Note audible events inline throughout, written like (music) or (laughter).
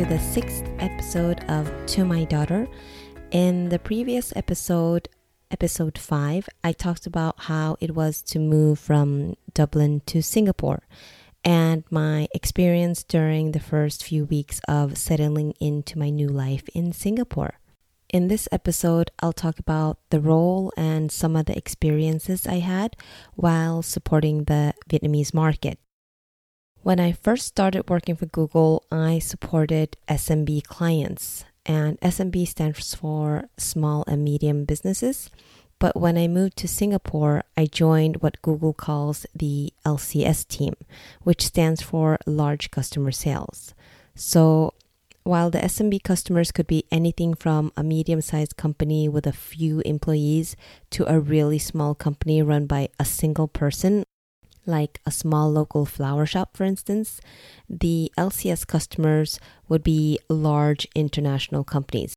to the sixth episode of To My Daughter. In the previous episode, episode 5, I talked about how it was to move from Dublin to Singapore and my experience during the first few weeks of settling into my new life in Singapore. In this episode, I'll talk about the role and some of the experiences I had while supporting the Vietnamese market. When I first started working for Google, I supported SMB clients, and SMB stands for small and medium businesses. But when I moved to Singapore, I joined what Google calls the LCS team, which stands for large customer sales. So while the SMB customers could be anything from a medium sized company with a few employees to a really small company run by a single person, like a small local flower shop, for instance, the LCS customers would be large international companies.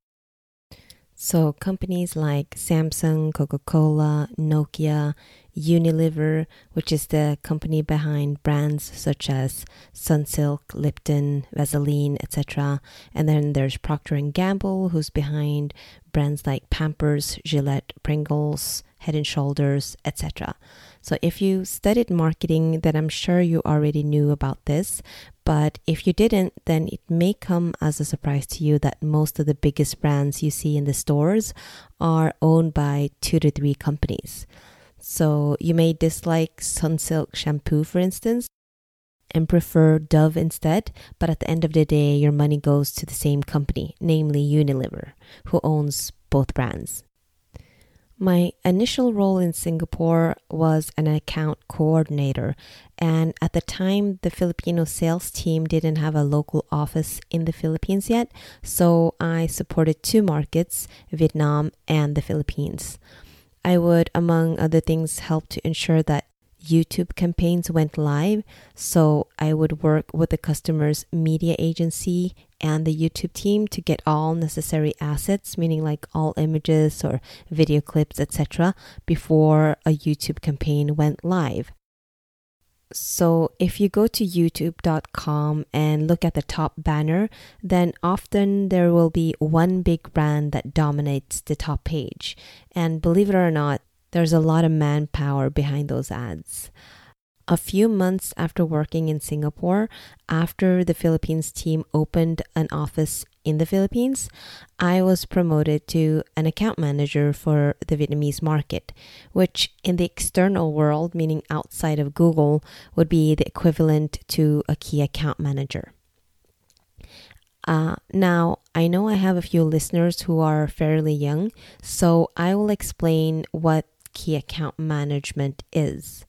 So, companies like Samsung, Coca Cola, Nokia, Unilever, which is the company behind brands such as Sunsilk, Lipton, Vaseline, etc. And then there's Procter and Gamble, who's behind brands like Pampers, Gillette, Pringles, Head and Shoulders, etc. So if you studied marketing, then I'm sure you already knew about this. But if you didn't, then it may come as a surprise to you that most of the biggest brands you see in the stores are owned by two to three companies. So you may dislike Sunsilk shampoo, for instance, and prefer Dove instead, but at the end of the day, your money goes to the same company, namely Unilever, who owns both brands. My initial role in Singapore was an account coordinator, and at the time, the Filipino sales team didn't have a local office in the Philippines yet, so I supported two markets Vietnam and the Philippines. I would, among other things, help to ensure that YouTube campaigns went live. So I would work with the customer's media agency and the YouTube team to get all necessary assets, meaning like all images or video clips, etc., before a YouTube campaign went live. So if you go to youtube.com and look at the top banner, then often there will be one big brand that dominates the top page. And believe it or not, there's a lot of manpower behind those ads. A few months after working in Singapore, after the Philippines team opened an office in the Philippines, I was promoted to an account manager for the Vietnamese market, which in the external world, meaning outside of Google, would be the equivalent to a key account manager. Uh, now, I know I have a few listeners who are fairly young, so I will explain what key account management is.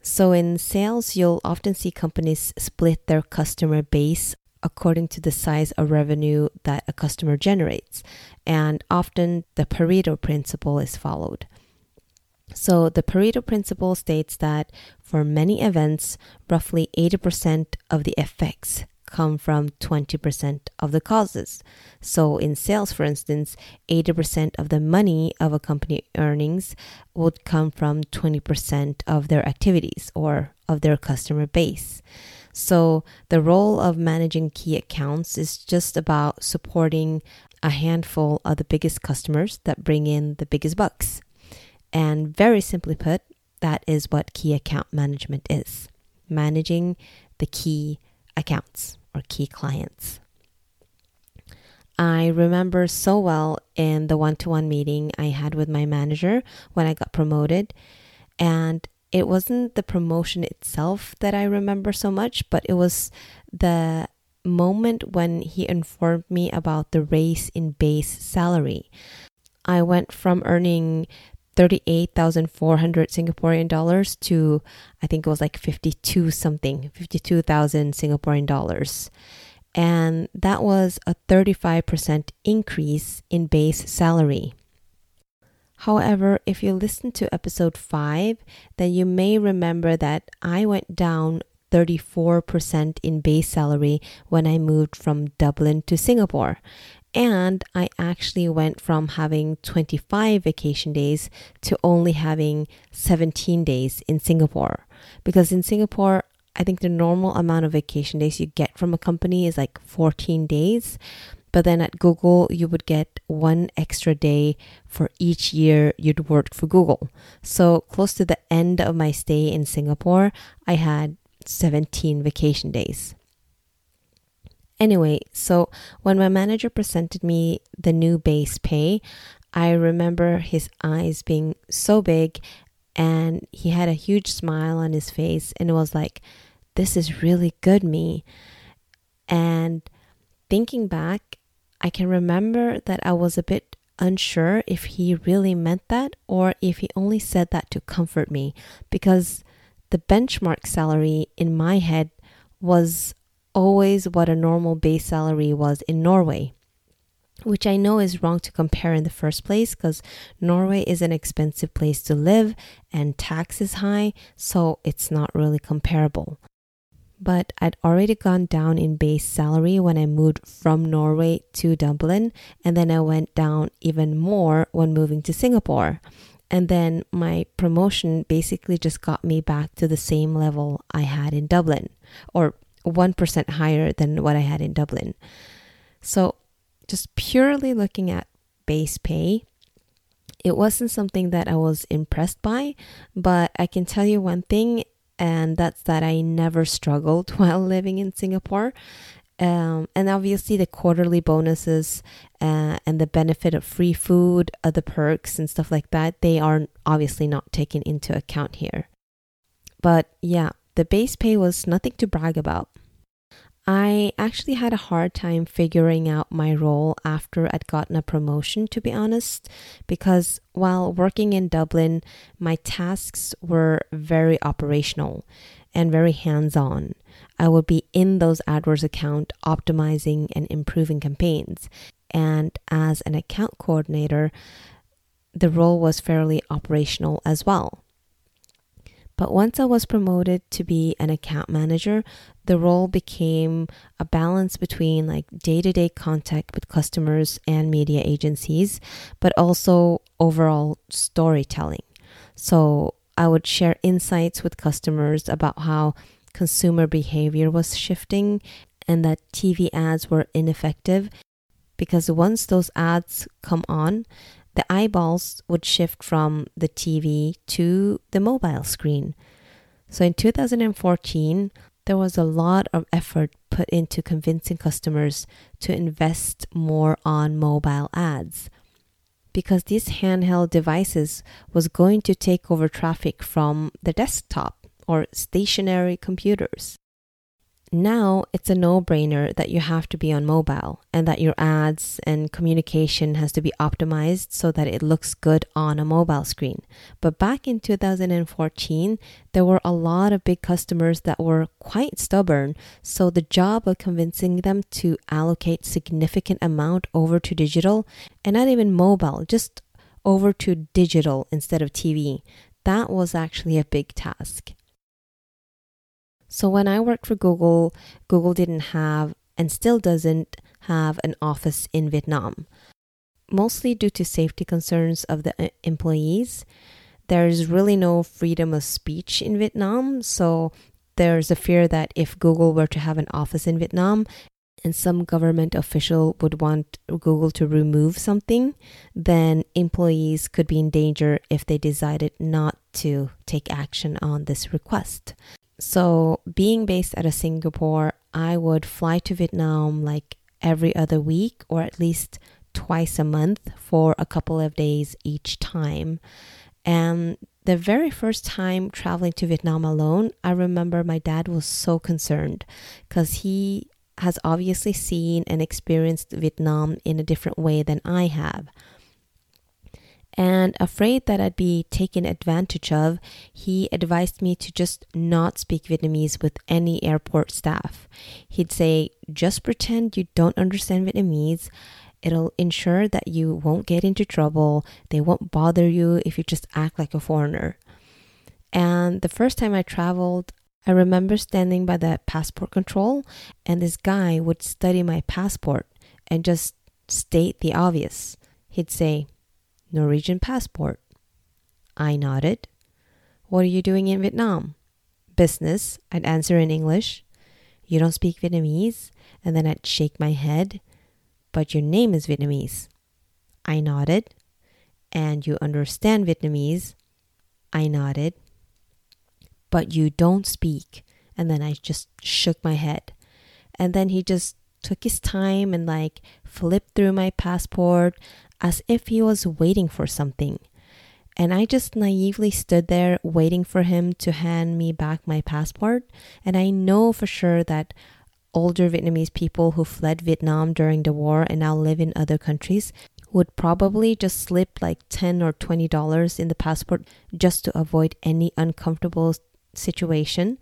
So, in sales, you'll often see companies split their customer base according to the size of revenue that a customer generates, and often the Pareto principle is followed. So, the Pareto principle states that for many events, roughly 80% of the effects come from 20% of the causes. So in sales, for instance, 80% of the money of a company earnings would come from 20% of their activities or of their customer base. So the role of managing key accounts is just about supporting a handful of the biggest customers that bring in the biggest bucks. And very simply put, that is what key account management is managing the key accounts or key clients. I remember so well in the one to one meeting I had with my manager when I got promoted. And it wasn't the promotion itself that I remember so much, but it was the moment when he informed me about the raise in base salary. I went from earning 38,400 Singaporean dollars to I think it was like 52 something, 52,000 Singaporean dollars. And that was a 35% increase in base salary. However, if you listen to episode 5, then you may remember that I went down 34% in base salary when I moved from Dublin to Singapore. And I actually went from having 25 vacation days to only having 17 days in Singapore. Because in Singapore, I think the normal amount of vacation days you get from a company is like 14 days. But then at Google, you would get one extra day for each year you'd worked for Google. So close to the end of my stay in Singapore, I had 17 vacation days. Anyway, so when my manager presented me the new base pay, I remember his eyes being so big and he had a huge smile on his face and it was like, this is really good, me. And thinking back, I can remember that I was a bit unsure if he really meant that or if he only said that to comfort me because the benchmark salary in my head was always what a normal base salary was in Norway, which I know is wrong to compare in the first place because Norway is an expensive place to live and tax is high, so it's not really comparable. But I'd already gone down in base salary when I moved from Norway to Dublin, and then I went down even more when moving to Singapore. And then my promotion basically just got me back to the same level I had in Dublin, or 1% higher than what I had in Dublin. So, just purely looking at base pay, it wasn't something that I was impressed by, but I can tell you one thing, and that's that I never struggled (laughs) while living in Singapore. Um, and obviously, the quarterly bonuses uh, and the benefit of free food, other perks, and stuff like that, they are obviously not taken into account here. But yeah, the base pay was nothing to brag about. I actually had a hard time figuring out my role after I'd gotten a promotion, to be honest, because while working in Dublin, my tasks were very operational and very hands on. I would be in those AdWords account optimizing and improving campaigns. And as an account coordinator, the role was fairly operational as well. But once I was promoted to be an account manager, the role became a balance between like day to day contact with customers and media agencies, but also overall storytelling. So I would share insights with customers about how consumer behavior was shifting and that TV ads were ineffective because once those ads come on, the eyeballs would shift from the TV to the mobile screen. So in 2014, there was a lot of effort put into convincing customers to invest more on mobile ads because these handheld devices was going to take over traffic from the desktop or stationary computers now it's a no brainer that you have to be on mobile and that your ads and communication has to be optimized so that it looks good on a mobile screen. But back in 2014, there were a lot of big customers that were quite stubborn. So the job of convincing them to allocate significant amount over to digital and not even mobile, just over to digital instead of TV, that was actually a big task. So when I worked for Google, Google didn't have and still doesn't have an office in Vietnam, mostly due to safety concerns of the uh, employees. There's really no freedom of speech in Vietnam, so there's a fear that if Google were to have an office in Vietnam and some government official would want Google to remove something, then employees could be in danger if they decided not to take action on this request. So, being based out of Singapore, I would fly to Vietnam like every other week or at least twice a month for a couple of days each time. And the very first time traveling to Vietnam alone, I remember my dad was so concerned because he has obviously seen and experienced Vietnam in a different way than I have. And afraid that I'd be taken advantage of, he advised me to just not speak Vietnamese with any airport staff. He'd say, just pretend you don't understand Vietnamese. It'll ensure that you won't get into trouble. They won't bother you if you just act like a foreigner. And the first time I traveled, I remember standing by the passport control, and this guy would study my passport and just state the obvious. He'd say, Norwegian passport. I nodded. What are you doing in Vietnam? business, I'd answer in English. You don't speak Vietnamese? And then I'd shake my head. But your name is Vietnamese. I nodded. And you understand Vietnamese? I nodded. But you don't speak. And then I just shook my head. And then he just took his time and like flipped through my passport as if he was waiting for something. And I just naively stood there waiting for him to hand me back my passport. And I know for sure that older Vietnamese people who fled Vietnam during the war and now live in other countries would probably just slip like 10 or 20 dollars in the passport just to avoid any uncomfortable situation.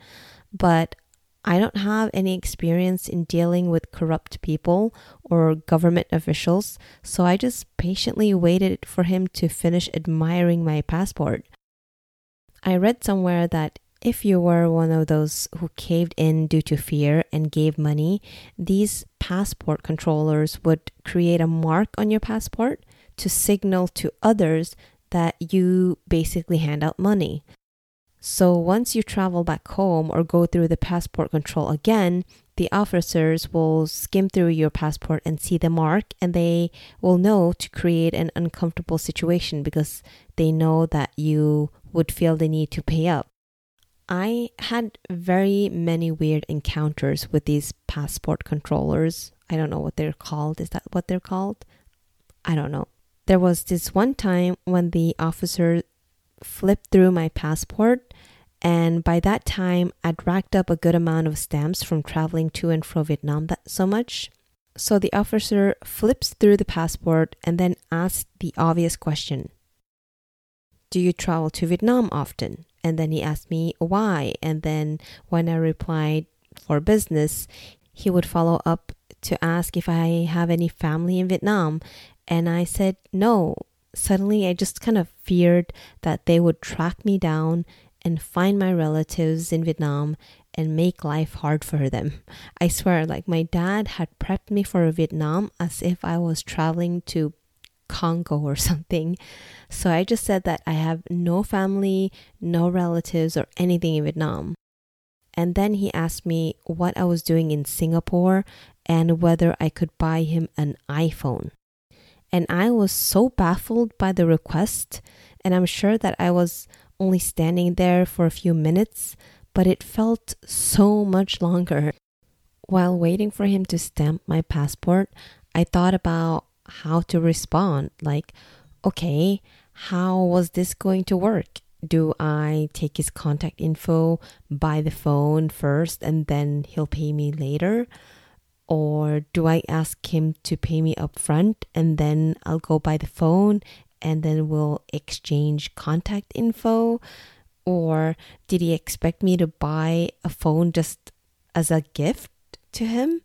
But I don't have any experience in dealing with corrupt people or government officials, so I just patiently waited for him to finish admiring my passport. I read somewhere that if you were one of those who caved in due to fear and gave money, these passport controllers would create a mark on your passport to signal to others that you basically hand out money. So once you travel back home or go through the passport control again, the officers will skim through your passport and see the mark and they will know to create an uncomfortable situation because they know that you would feel the need to pay up. I had very many weird encounters with these passport controllers. I don't know what they're called. Is that what they're called? I don't know. There was this one time when the officer flipped through my passport, and by that time, I'd racked up a good amount of stamps from traveling to and from Vietnam that so much. So the officer flips through the passport and then asks the obvious question Do you travel to Vietnam often? And then he asked me why. And then when I replied for business, he would follow up to ask if I have any family in Vietnam. And I said no suddenly I just kind of feared that they would track me down and find my relatives in Vietnam and make life hard for them. I swear, like my dad had prepped me for Vietnam as if I was traveling to Congo or (laughs) something. So I just said that I have no family, no relatives, or anything in Vietnam. And then he asked me what I was doing in Singapore and whether I could buy him an iPhone. And I was so baffled by the request, and I'm sure that I was only standing there for a few minutes, but it felt so much longer. While waiting for him to stamp my passport, I thought about how to respond. Like, okay, how was this going to work? Do I take his contact info by the phone first and then he'll pay me later? Or do I ask him to pay me up front and then I'll go by the phone and then we'll exchange contact info? Or did he expect me to buy a phone just as a gift to him?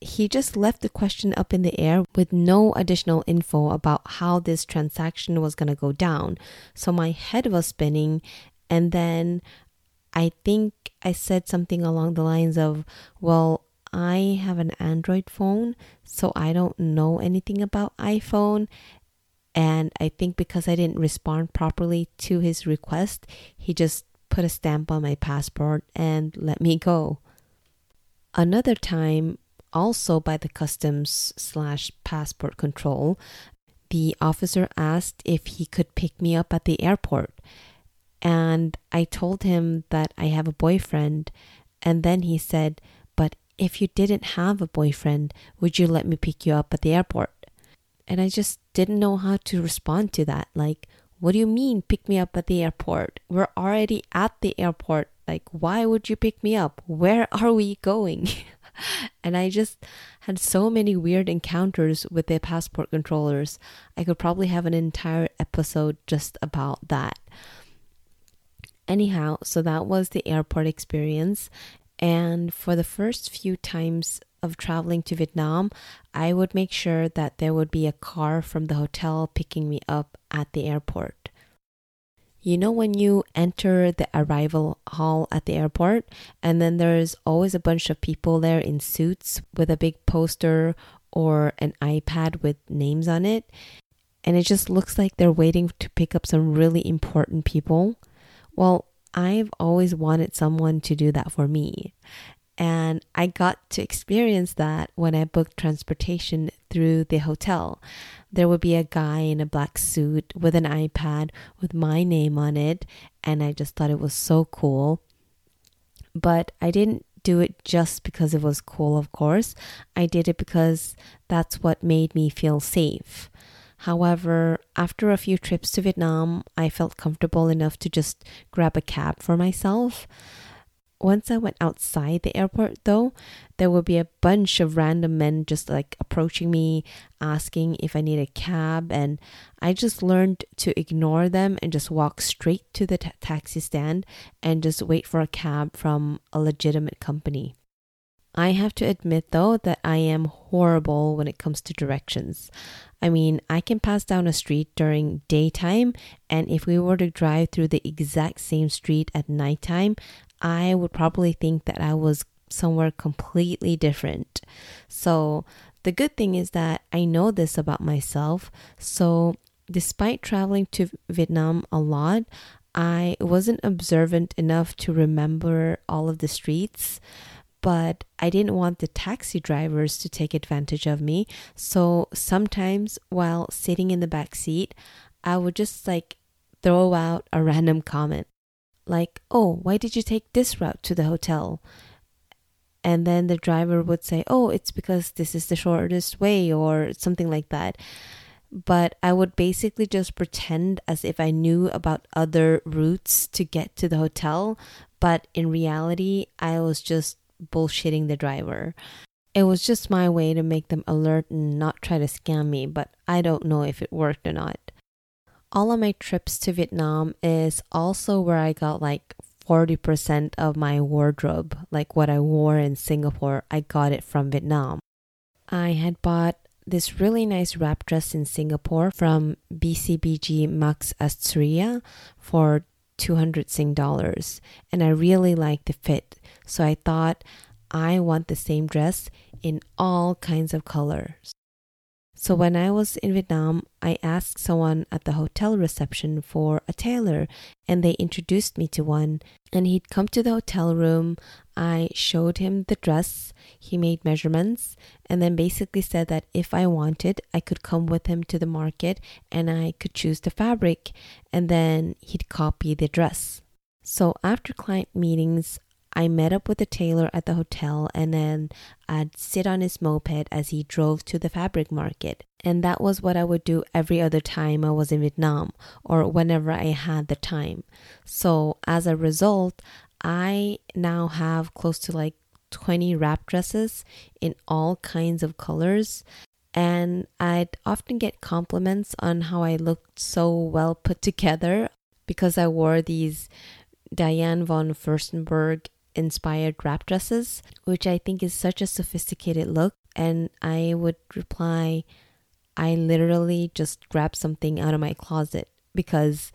He just left the question up in the air with no additional info about how this transaction was going to go down. So my head was spinning, and then I think I said something along the lines of, Well, I have an Android phone, so I don't know anything about iPhone. And I think because I didn't respond properly to his request, he just put a stamp on my passport and let me go. Another time, also by the customs slash passport control, the officer asked if he could pick me up at the airport. And I told him that I have a boyfriend. And then he said, But if you didn't have a boyfriend, would you let me pick you up at the airport? And I just didn't know how to respond to that. Like, what do you mean pick me up at the airport? We're already at the airport. Like, why would you pick me up? Where (laughs) are we going? (laughs) and I just had so many weird encounters with the passport controllers. I could probably have an entire episode just about that. Anyhow, so that was the airport experience. And for the first few times of traveling to Vietnam, I would make sure that there would be a car from the hotel picking me up at the airport. You know, when you enter the arrival hall at the airport, and then there's always a bunch of people there in suits with a big poster or an iPad with names on it, and it just looks like they're waiting to pick up some really important people. Well, I've always wanted someone to do that for me. And I got to experience that when I booked transportation through the hotel. There would be a guy in a black suit with an iPad with my name on it, and I just thought it was so cool. But I didn't do it just because it was cool, of course. I did it because that's what made me feel safe. However, after a few trips to Vietnam, I felt comfortable enough to just grab a cab for myself. Once I went outside the airport, though, there would be a bunch of random men just like approaching me, asking if I need a cab, and I just learned to ignore them and just walk straight to the t- taxi stand and just wait for a cab from a legitimate company. I have to admit though that I am horrible when it comes to directions. I mean, I can pass down a street during daytime, and if we were to drive through the exact same street at nighttime, I would probably think that I was somewhere completely different. So, the good thing is that I know this about myself. So, despite traveling to Vietnam a lot, I wasn't observant enough to remember all of the streets but I didn't want the taxi drivers to take advantage of me. So sometimes while sitting in the back seat, I would just like throw out a random comment like, "Oh, why did you take this route to the hotel?" And then the driver would say, "Oh, it's because this is the shortest way," or something like that. But I would basically just pretend as if I knew about other routes to get to the hotel. But in reality, I was just bullshitting the driver. It was just my way to make them alert and not try to scam me, but I don't know if it worked or not. All of my trips to Vietnam is also where I got like 40% of my wardrobe, like what I wore in Singapore, I got it from Vietnam. I had bought this really nice wrap dress in Singapore from BCBG Max Azria for 200 Sing dollars and I really liked the fit. So I thought I want the same dress in all kinds of colors. So when I was in Vietnam, I asked someone at the hotel reception for a tailor and they introduced me to one. And he'd come to the hotel room. I showed him the dress. He made measurements and then basically said that if I wanted, I could come with him to the market and I could choose the fabric and then he'd copy the dress. So after client meetings, I met up with the tailor at the hotel and then I'd sit on his moped as he drove to the fabric market. And that was what I would do every other time I was in Vietnam or whenever I had the time. So as a result, I now have close to like 20 wrap dresses in all kinds of colors. And I'd often get compliments on how I looked so well put (laughs) together because I wore these Diane von Furstenberg inspired wrap dresses, which I think is such a sophisticated look. And I would reply, I literally just grabbed something out of my closet because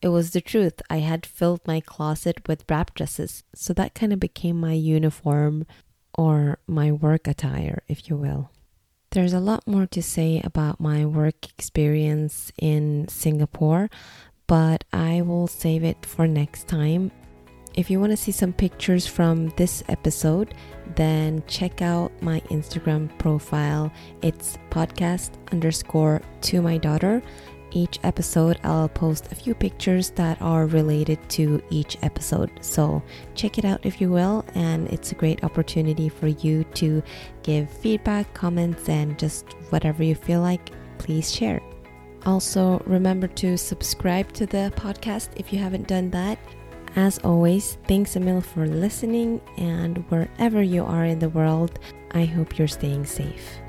it was the truth. I had filled my closet with wrap dresses. So that kind of became my uniform or my work attire, if you will. There's a lot more to say about my work experience in Singapore, but I will save it for next time. If you want to see some pictures from this episode, then check out my Instagram profile. It's podcast underscore to my daughter. Each episode, I'll post a few pictures that are related to each episode. So check it out if you will. And it's a great opportunity for you to give feedback, comments, and just whatever you feel like, please share. Also, remember to subscribe to the podcast if you haven't done that. As always, thanks Emil for listening, and wherever you are in the world, I hope you're staying safe.